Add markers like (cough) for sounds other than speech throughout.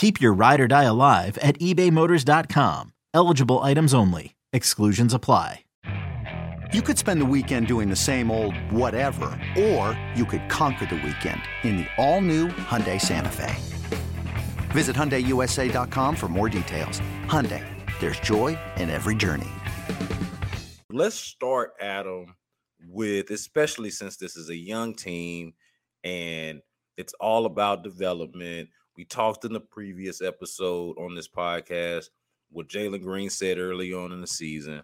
Keep your ride or die alive at ebaymotors.com. Eligible items only. Exclusions apply. You could spend the weekend doing the same old whatever, or you could conquer the weekend in the all-new Hyundai Santa Fe. Visit HyundaiUSA.com for more details. Hyundai, there's joy in every journey. Let's start, Adam, with especially since this is a young team and it's all about development. We talked in the previous episode on this podcast what Jalen Green said early on in the season.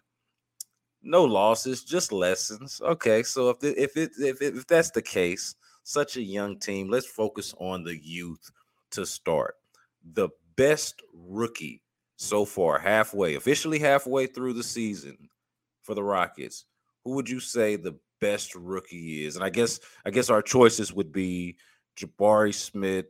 No losses, just lessons. Okay, so if if it if it, if that's the case, such a young team, let's focus on the youth to start. The best rookie so far, halfway, officially halfway through the season for the Rockets. Who would you say the best rookie is? And I guess I guess our choices would be Jabari Smith,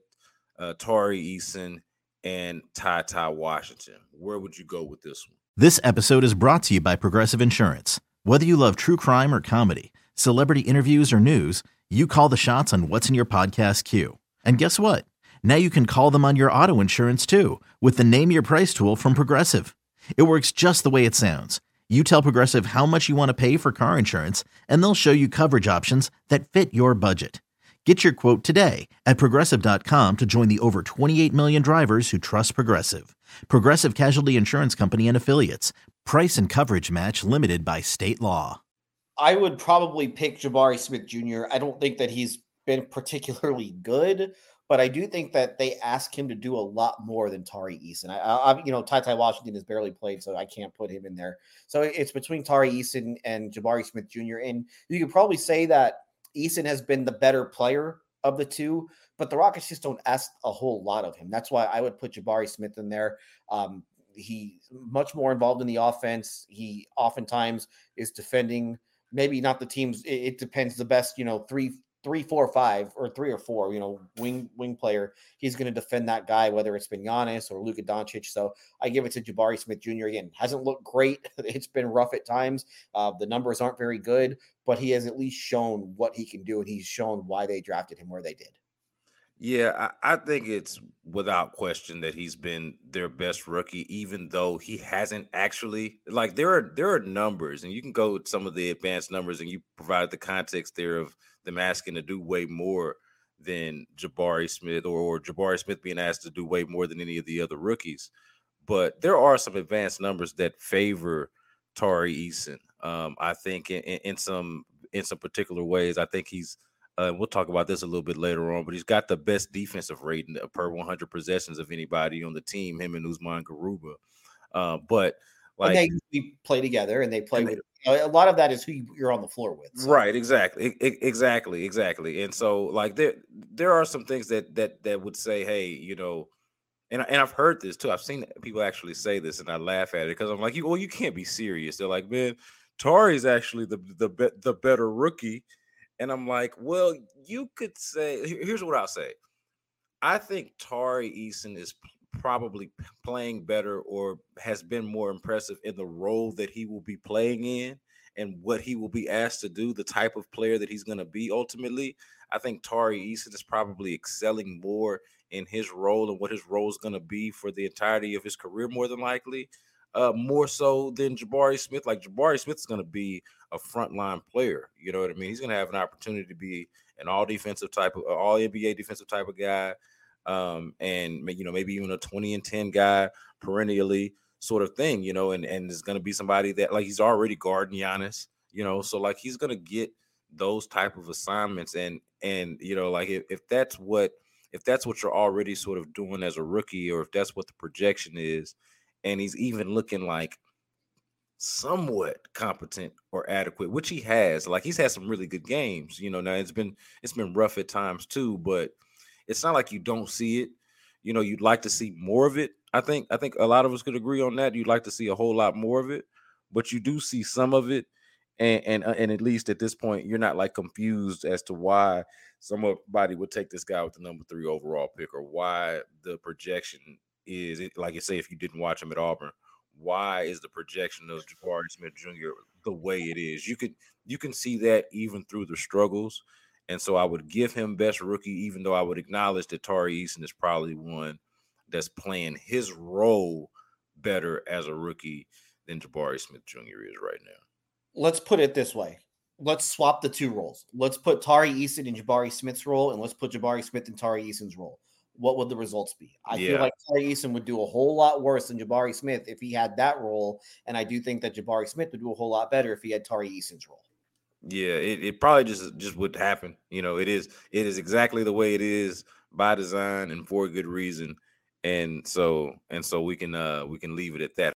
uh, Tari Eason, and Ty Ty Washington. Where would you go with this one? This episode is brought to you by Progressive Insurance. Whether you love true crime or comedy, celebrity interviews or news, you call the shots on what's in your podcast queue. And guess what? Now you can call them on your auto insurance too with the Name Your Price tool from Progressive. It works just the way it sounds. You tell Progressive how much you want to pay for car insurance, and they'll show you coverage options that fit your budget. Get your quote today at progressive.com to join the over 28 million drivers who trust Progressive. Progressive Casualty Insurance Company and Affiliates. Price and coverage match limited by state law. I would probably pick Jabari Smith Jr. I don't think that he's been particularly good, but I do think that they ask him to do a lot more than Tari Eason. I, I you know, Ty Ty Washington has barely played, so I can't put him in there. So it's between Tari Eason and Jabari Smith Jr. And you could probably say that Eason has been the better player of the two, but the Rockets just don't ask a whole lot of him. That's why I would put Jabari Smith in there. Um, he much more involved in the offense. He oftentimes is defending. Maybe not the teams. It, it depends. The best, you know, three three, four, five, or three or four, you know, wing wing player, he's going to defend that guy, whether it's been Giannis or Luka Doncic. So I give it to Jabari Smith Jr. Again, hasn't looked great. (laughs) It's been rough at times. Uh, the numbers aren't very good, but he has at least shown what he can do, and he's shown why they drafted him where they did. Yeah, I, I, think it's without question that he's been their best rookie, even though he hasn't actually like there are there are numbers, and you can go with some of the advanced numbers, and you provide the context there of them asking to do way more than Jabari Smith or, or Jabari Smith being asked to do way more than any of the other rookies. But there are some advanced numbers that favor Tari Eason. Um, I think in, in, some in some particular ways, I think he's. Uh, we'll talk about this a little bit later on, but he's got the best defensive rating per 100 possessions of anybody on the team. Him and Usman Garuba. Uh, but like and they play together and they play and with a lot of that is who you're on the floor with. So. Right, exactly. exactly, exactly. And so like there there are some things that that that would say, hey, you know, and and I've heard this too. I've seen people actually say this and I laugh at it because I'm like, you well, you can't be serious. They're like, man, Tari's actually the the the better rookie. And I'm like, well, you could say here's what I'll say. I think Tari Eason is probably playing better or has been more impressive in the role that he will be playing in and what he will be asked to do, the type of player that he's going to be ultimately. I think Tari Eason is probably excelling more in his role and what his role is going to be for the entirety of his career, more than likely, uh, more so than Jabari Smith. Like Jabari Smith is going to be a frontline player. You know what I mean? He's going to have an opportunity to be an all defensive type of, all NBA defensive type of guy um, and you know maybe even a 20 and 10 guy perennially sort of thing, you know, and and is going to be somebody that like he's already guarding Giannis. you know, so like he's gonna get those type of assignments and and you know like if, if that's what if that's what you're already sort of doing as a rookie or if that's what the projection is and he's even looking like somewhat competent or adequate which he has like he's had some really good games you know now it's been it's been rough at times too but it's not like you don't see it you know you'd like to see more of it i think i think a lot of us could agree on that you'd like to see a whole lot more of it but you do see some of it and and uh, and at least at this point you're not like confused as to why somebody would take this guy with the number three overall pick or why the projection is like you say if you didn't watch him at Auburn why is the projection of Jabari Smith Jr. the way it is you can you can see that even through the struggles and so I would give him best rookie even though I would acknowledge that Tari Eason is probably one that's playing his role better as a rookie than Jabari Smith Jr. is right now let's put it this way. Let's swap the two roles. Let's put Tari Eason in Jabari Smith's role, and let's put Jabari Smith in Tari Eason's role. What would the results be? I yeah. feel like Tari Eason would do a whole lot worse than Jabari Smith if he had that role, and I do think that Jabari Smith would do a whole lot better if he had Tari Eason's role. Yeah, it, it probably just just would happen. You know, it is it is exactly the way it is by design and for a good reason. And so and so we can uh we can leave it at that.